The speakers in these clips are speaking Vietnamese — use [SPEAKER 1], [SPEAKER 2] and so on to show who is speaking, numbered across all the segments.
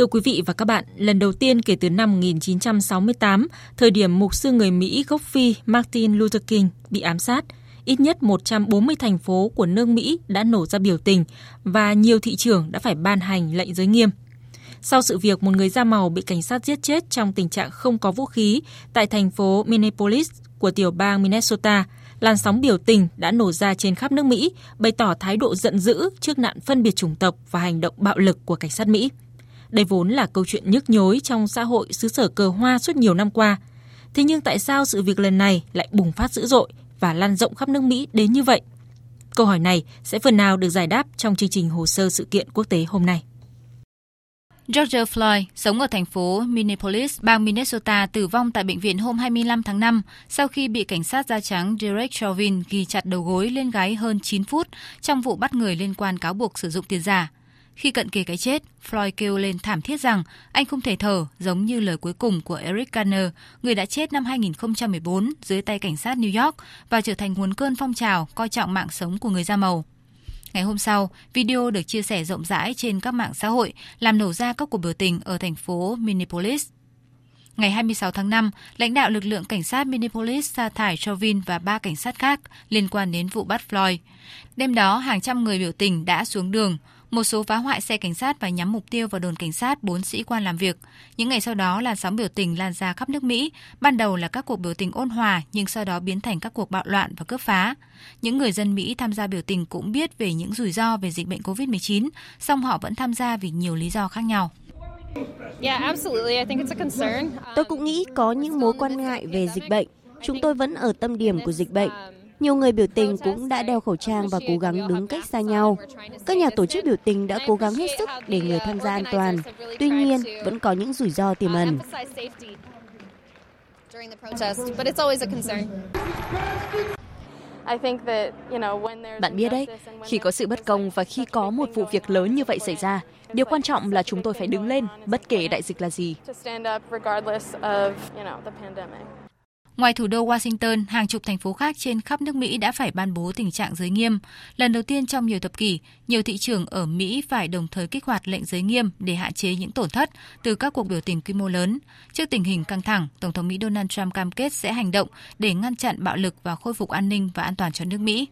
[SPEAKER 1] Thưa quý vị và các bạn, lần đầu tiên kể từ năm 1968, thời điểm mục sư người Mỹ gốc Phi Martin Luther King bị ám sát, ít nhất 140 thành phố của nước Mỹ đã nổ ra biểu tình và nhiều thị trưởng đã phải ban hành lệnh giới nghiêm. Sau sự việc một người da màu bị cảnh sát giết chết trong tình trạng không có vũ khí tại thành phố Minneapolis của tiểu bang Minnesota, làn sóng biểu tình đã nổ ra trên khắp nước Mỹ, bày tỏ thái độ giận dữ trước nạn phân biệt chủng tộc và hành động bạo lực của cảnh sát Mỹ. Đây vốn là câu chuyện nhức nhối trong xã hội xứ sở cờ hoa suốt nhiều năm qua. Thế nhưng tại sao sự việc lần này lại bùng phát dữ dội và lan rộng khắp nước Mỹ đến như vậy? Câu hỏi này sẽ phần nào được giải đáp trong chương trình hồ sơ sự kiện quốc tế hôm nay.
[SPEAKER 2] George Floyd, sống ở thành phố Minneapolis, bang Minnesota, tử vong tại bệnh viện hôm 25 tháng 5 sau khi bị cảnh sát da trắng Derek Chauvin ghi chặt đầu gối lên gáy hơn 9 phút trong vụ bắt người liên quan cáo buộc sử dụng tiền giả. Khi cận kề cái chết, Floyd kêu lên thảm thiết rằng anh không thể thở, giống như lời cuối cùng của Eric Garner, người đã chết năm 2014 dưới tay cảnh sát New York và trở thành nguồn cơn phong trào coi trọng mạng sống của người da màu. Ngày hôm sau, video được chia sẻ rộng rãi trên các mạng xã hội, làm nổ ra các cuộc biểu tình ở thành phố Minneapolis. Ngày 26 tháng 5, lãnh đạo lực lượng cảnh sát Minneapolis sa thải Chauvin và ba cảnh sát khác liên quan đến vụ bắt Floyd. Đêm đó, hàng trăm người biểu tình đã xuống đường, một số phá hoại xe cảnh sát và nhắm mục tiêu vào đồn cảnh sát bốn sĩ quan làm việc. Những ngày sau đó, làn sóng biểu tình lan ra khắp nước Mỹ. Ban đầu là các cuộc biểu tình ôn hòa, nhưng sau đó biến thành các cuộc bạo loạn và cướp phá. Những người dân Mỹ tham gia biểu tình cũng biết về những rủi ro về dịch bệnh COVID-19, song họ vẫn tham gia vì nhiều lý do khác nhau.
[SPEAKER 3] Tôi cũng nghĩ có những mối quan ngại về dịch bệnh. Chúng tôi vẫn ở tâm điểm của dịch bệnh. Nhiều người biểu tình cũng đã đeo khẩu trang và cố gắng đứng cách xa nhau. Các nhà tổ chức biểu tình đã cố gắng hết sức để người tham gia an toàn. Tuy nhiên, vẫn có những rủi ro tiềm ẩn.
[SPEAKER 4] Bạn biết đấy, khi có sự bất công và khi có một vụ việc lớn như vậy xảy ra, điều quan trọng là chúng tôi phải đứng lên, bất kể đại dịch là gì.
[SPEAKER 2] Ngoài thủ đô Washington, hàng chục thành phố khác trên khắp nước Mỹ đã phải ban bố tình trạng giới nghiêm. Lần đầu tiên trong nhiều thập kỷ, nhiều thị trường ở Mỹ phải đồng thời kích hoạt lệnh giới nghiêm để hạn chế những tổn thất từ các cuộc biểu tình quy mô lớn. Trước tình hình căng thẳng, Tổng thống Mỹ Donald Trump cam kết sẽ hành động để ngăn chặn bạo lực và khôi phục an ninh và an toàn cho nước Mỹ.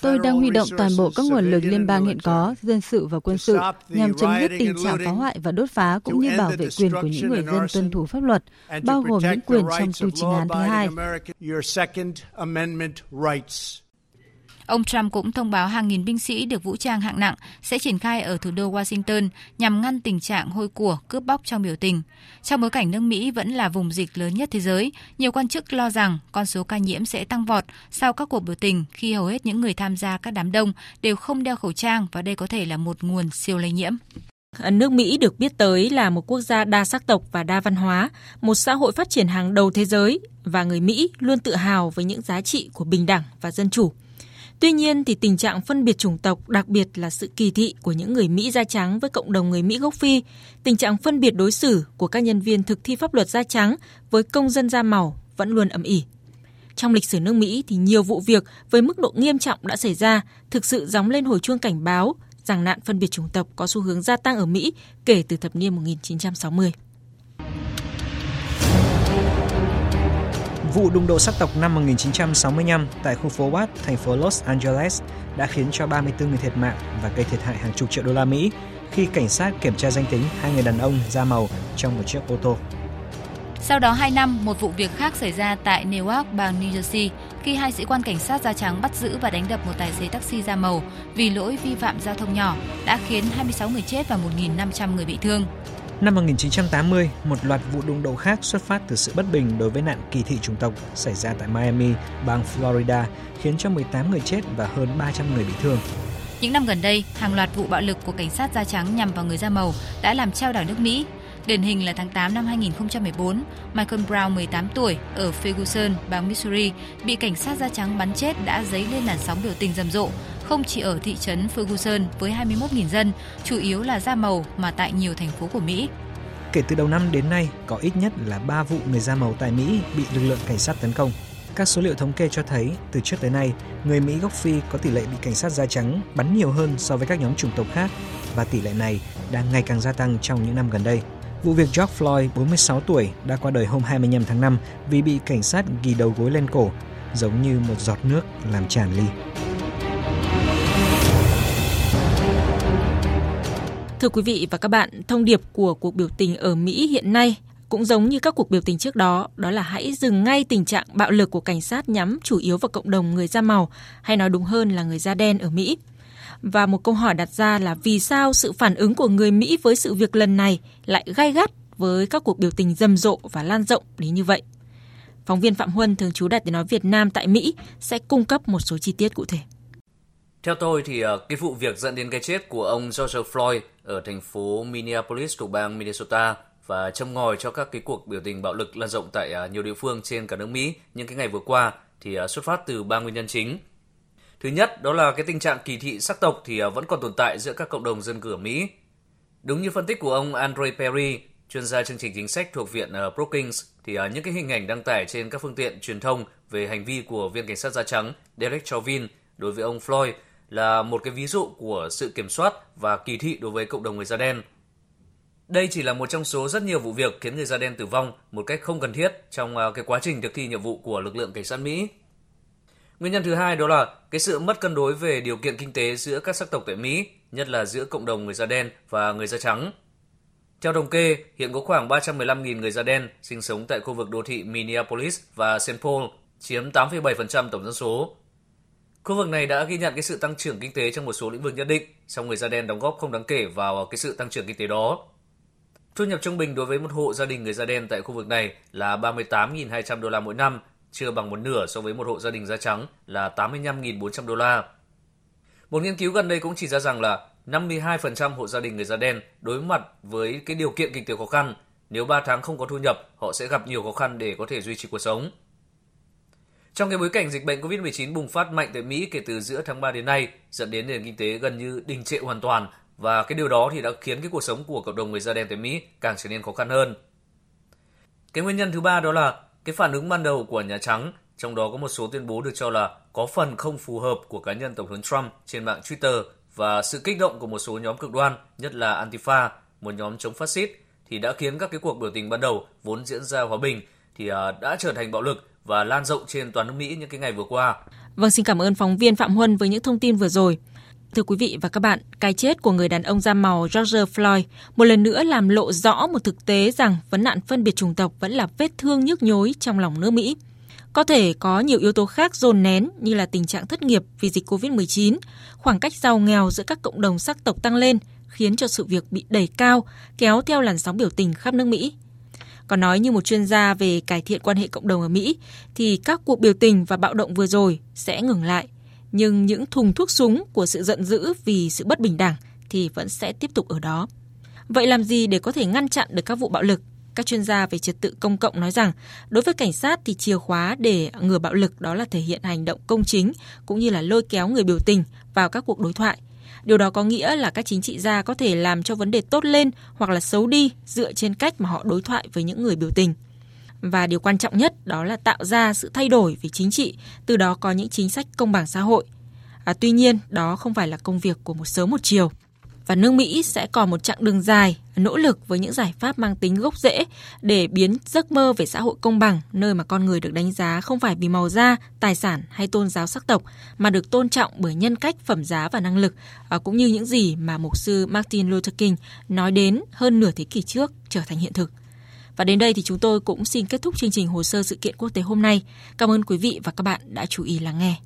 [SPEAKER 5] Tôi đang huy động toàn bộ các nguồn lực liên bang hiện có, dân sự và quân sự, nhằm chấm dứt tình trạng phá hoại và đốt phá cũng như bảo vệ quyền của những người dân tuân thủ pháp luật, bao gồm những quyền trong tu trình án thứ hai.
[SPEAKER 2] Ông Trump cũng thông báo hàng nghìn binh sĩ được vũ trang hạng nặng sẽ triển khai ở thủ đô Washington nhằm ngăn tình trạng hôi của cướp bóc trong biểu tình. Trong bối cảnh nước Mỹ vẫn là vùng dịch lớn nhất thế giới, nhiều quan chức lo rằng con số ca nhiễm sẽ tăng vọt sau các cuộc biểu tình khi hầu hết những người tham gia các đám đông đều không đeo khẩu trang và đây có thể là một nguồn siêu lây nhiễm.
[SPEAKER 1] Nước Mỹ được biết tới là một quốc gia đa sắc tộc và đa văn hóa, một xã hội phát triển hàng đầu thế giới và người Mỹ luôn tự hào với những giá trị của bình đẳng và dân chủ. Tuy nhiên thì tình trạng phân biệt chủng tộc, đặc biệt là sự kỳ thị của những người Mỹ da trắng với cộng đồng người Mỹ gốc Phi, tình trạng phân biệt đối xử của các nhân viên thực thi pháp luật da trắng với công dân da màu vẫn luôn ầm ĩ. Trong lịch sử nước Mỹ thì nhiều vụ việc với mức độ nghiêm trọng đã xảy ra, thực sự gióng lên hồi chuông cảnh báo rằng nạn phân biệt chủng tộc có xu hướng gia tăng ở Mỹ kể từ thập niên 1960.
[SPEAKER 6] Vụ đụng độ sắc tộc năm 1965 tại khu phố Watt, thành phố Los Angeles đã khiến cho 34 người thiệt mạng và gây thiệt hại hàng chục triệu đô la Mỹ khi cảnh sát kiểm tra danh tính hai người đàn ông da màu trong một chiếc ô tô.
[SPEAKER 2] Sau đó 2 năm, một vụ việc khác xảy ra tại Newark, bang New Jersey, khi hai sĩ quan cảnh sát da trắng bắt giữ và đánh đập một tài xế taxi da màu vì lỗi vi phạm giao thông nhỏ, đã khiến 26 người chết và 1.500 người bị thương.
[SPEAKER 6] Năm 1980, một loạt vụ đụng độ khác xuất phát từ sự bất bình đối với nạn kỳ thị chủng tộc xảy ra tại Miami, bang Florida, khiến cho 18 người chết và hơn 300 người bị thương.
[SPEAKER 2] Những năm gần đây, hàng loạt vụ bạo lực của cảnh sát da trắng nhằm vào người da màu đã làm trao đảo nước Mỹ. Điển hình là tháng 8 năm 2014, Michael Brown 18 tuổi ở Ferguson, bang Missouri bị cảnh sát da trắng bắn chết đã dấy lên làn sóng biểu tình rầm rộ, không chỉ ở thị trấn Ferguson với 21.000 dân, chủ yếu là da màu mà tại nhiều thành phố của Mỹ.
[SPEAKER 6] Kể từ đầu năm đến nay, có ít nhất là 3 vụ người da màu tại Mỹ bị lực lượng cảnh sát tấn công. Các số liệu thống kê cho thấy, từ trước tới nay, người Mỹ gốc Phi có tỷ lệ bị cảnh sát da trắng bắn nhiều hơn so với các nhóm chủng tộc khác và tỷ lệ này đang ngày càng gia tăng trong những năm gần đây. Vụ việc George Floyd, 46 tuổi, đã qua đời hôm 25 tháng 5 vì bị cảnh sát ghi đầu gối lên cổ, giống như một giọt nước làm tràn ly.
[SPEAKER 1] Thưa quý vị và các bạn, thông điệp của cuộc biểu tình ở Mỹ hiện nay cũng giống như các cuộc biểu tình trước đó, đó là hãy dừng ngay tình trạng bạo lực của cảnh sát nhắm chủ yếu vào cộng đồng người da màu, hay nói đúng hơn là người da đen ở Mỹ. Và một câu hỏi đặt ra là vì sao sự phản ứng của người Mỹ với sự việc lần này lại gay gắt với các cuộc biểu tình rầm rộ và lan rộng đến như vậy? Phóng viên Phạm Huân, thường trú Đại tiếng nói Việt Nam tại Mỹ, sẽ cung cấp một số chi tiết cụ thể.
[SPEAKER 7] Theo tôi thì ờ, cái vụ việc dẫn đến cái chết của ông George Floyd ở thành phố Minneapolis thuộc bang Minnesota và châm ngòi cho các cái cuộc biểu tình bạo lực lan rộng tại ờ, nhiều địa phương trên cả nước Mỹ những cái ngày vừa qua thì ờ, xuất phát từ ba nguyên nhân chính. Thứ nhất, đó là cái tình trạng kỳ thị sắc tộc thì à, vẫn còn tồn tại giữa các cộng đồng dân cư ở Mỹ. Đúng như phân tích của ông Andre Perry, chuyên gia chương trình chính sách thuộc viện à, Brookings, thì à, những cái hình ảnh đăng tải trên các phương tiện truyền thông về hành vi của viên cảnh sát da trắng Derek Chauvin đối với ông Floyd là một cái ví dụ của sự kiểm soát và kỳ thị đối với cộng đồng người da đen. Đây chỉ là một trong số rất nhiều vụ việc khiến người da đen tử vong một cách không cần thiết trong cái quá trình thực thi nhiệm vụ của lực lượng cảnh sát Mỹ. Nguyên nhân thứ hai đó là cái sự mất cân đối về điều kiện kinh tế giữa các sắc tộc tại Mỹ, nhất là giữa cộng đồng người da đen và người da trắng. Theo thống kê, hiện có khoảng 315.000 người da đen sinh sống tại khu vực đô thị Minneapolis và St. Paul, chiếm 8,7% tổng dân số. Khu vực này đã ghi nhận cái sự tăng trưởng kinh tế trong một số lĩnh vực nhất định, song người da đen đóng góp không đáng kể vào cái sự tăng trưởng kinh tế đó. Thu nhập trung bình đối với một hộ gia đình người da đen tại khu vực này là 38.200 đô la mỗi năm, chưa bằng một nửa so với một hộ gia đình da trắng là 85.400 đô la. Một nghiên cứu gần đây cũng chỉ ra rằng là 52% hộ gia đình người da đen đối mặt với cái điều kiện kinh tế khó khăn. Nếu 3 tháng không có thu nhập, họ sẽ gặp nhiều khó khăn để có thể duy trì cuộc sống. Trong cái bối cảnh dịch bệnh COVID-19 bùng phát mạnh tại Mỹ kể từ giữa tháng 3 đến nay, dẫn đến nền kinh tế gần như đình trệ hoàn toàn và cái điều đó thì đã khiến cái cuộc sống của cộng đồng người da đen tại Mỹ càng trở nên khó khăn hơn. Cái nguyên nhân thứ ba đó là cái phản ứng ban đầu của Nhà Trắng, trong đó có một số tuyên bố được cho là có phần không phù hợp của cá nhân Tổng thống Trump trên mạng Twitter và sự kích động của một số nhóm cực đoan, nhất là Antifa, một nhóm chống phát xít, thì đã khiến các cái cuộc biểu tình ban đầu vốn diễn ra hòa bình thì à, đã trở thành bạo lực và lan rộng trên toàn nước Mỹ những cái ngày vừa qua.
[SPEAKER 1] Vâng, xin cảm ơn phóng viên Phạm Huân với những thông tin vừa rồi. Thưa quý vị và các bạn, cái chết của người đàn ông da màu George Floyd một lần nữa làm lộ rõ một thực tế rằng vấn nạn phân biệt chủng tộc vẫn là vết thương nhức nhối trong lòng nước Mỹ. Có thể có nhiều yếu tố khác dồn nén như là tình trạng thất nghiệp vì dịch COVID-19, khoảng cách giàu nghèo giữa các cộng đồng sắc tộc tăng lên khiến cho sự việc bị đẩy cao, kéo theo làn sóng biểu tình khắp nước Mỹ. Còn nói như một chuyên gia về cải thiện quan hệ cộng đồng ở Mỹ, thì các cuộc biểu tình và bạo động vừa rồi sẽ ngừng lại. Nhưng những thùng thuốc súng của sự giận dữ vì sự bất bình đẳng thì vẫn sẽ tiếp tục ở đó. Vậy làm gì để có thể ngăn chặn được các vụ bạo lực? Các chuyên gia về trật tự công cộng nói rằng, đối với cảnh sát thì chìa khóa để ngừa bạo lực đó là thể hiện hành động công chính cũng như là lôi kéo người biểu tình vào các cuộc đối thoại – Điều đó có nghĩa là các chính trị gia có thể làm cho vấn đề tốt lên hoặc là xấu đi dựa trên cách mà họ đối thoại với những người biểu tình. Và điều quan trọng nhất đó là tạo ra sự thay đổi về chính trị, từ đó có những chính sách công bằng xã hội. À, tuy nhiên, đó không phải là công việc của một sớm một chiều và nước Mỹ sẽ còn một chặng đường dài nỗ lực với những giải pháp mang tính gốc rễ để biến giấc mơ về xã hội công bằng nơi mà con người được đánh giá không phải vì màu da, tài sản hay tôn giáo sắc tộc mà được tôn trọng bởi nhân cách, phẩm giá và năng lực à, cũng như những gì mà mục sư Martin Luther King nói đến hơn nửa thế kỷ trước trở thành hiện thực. Và đến đây thì chúng tôi cũng xin kết thúc chương trình hồ sơ sự kiện quốc tế hôm nay. Cảm ơn quý vị và các bạn đã chú ý lắng nghe.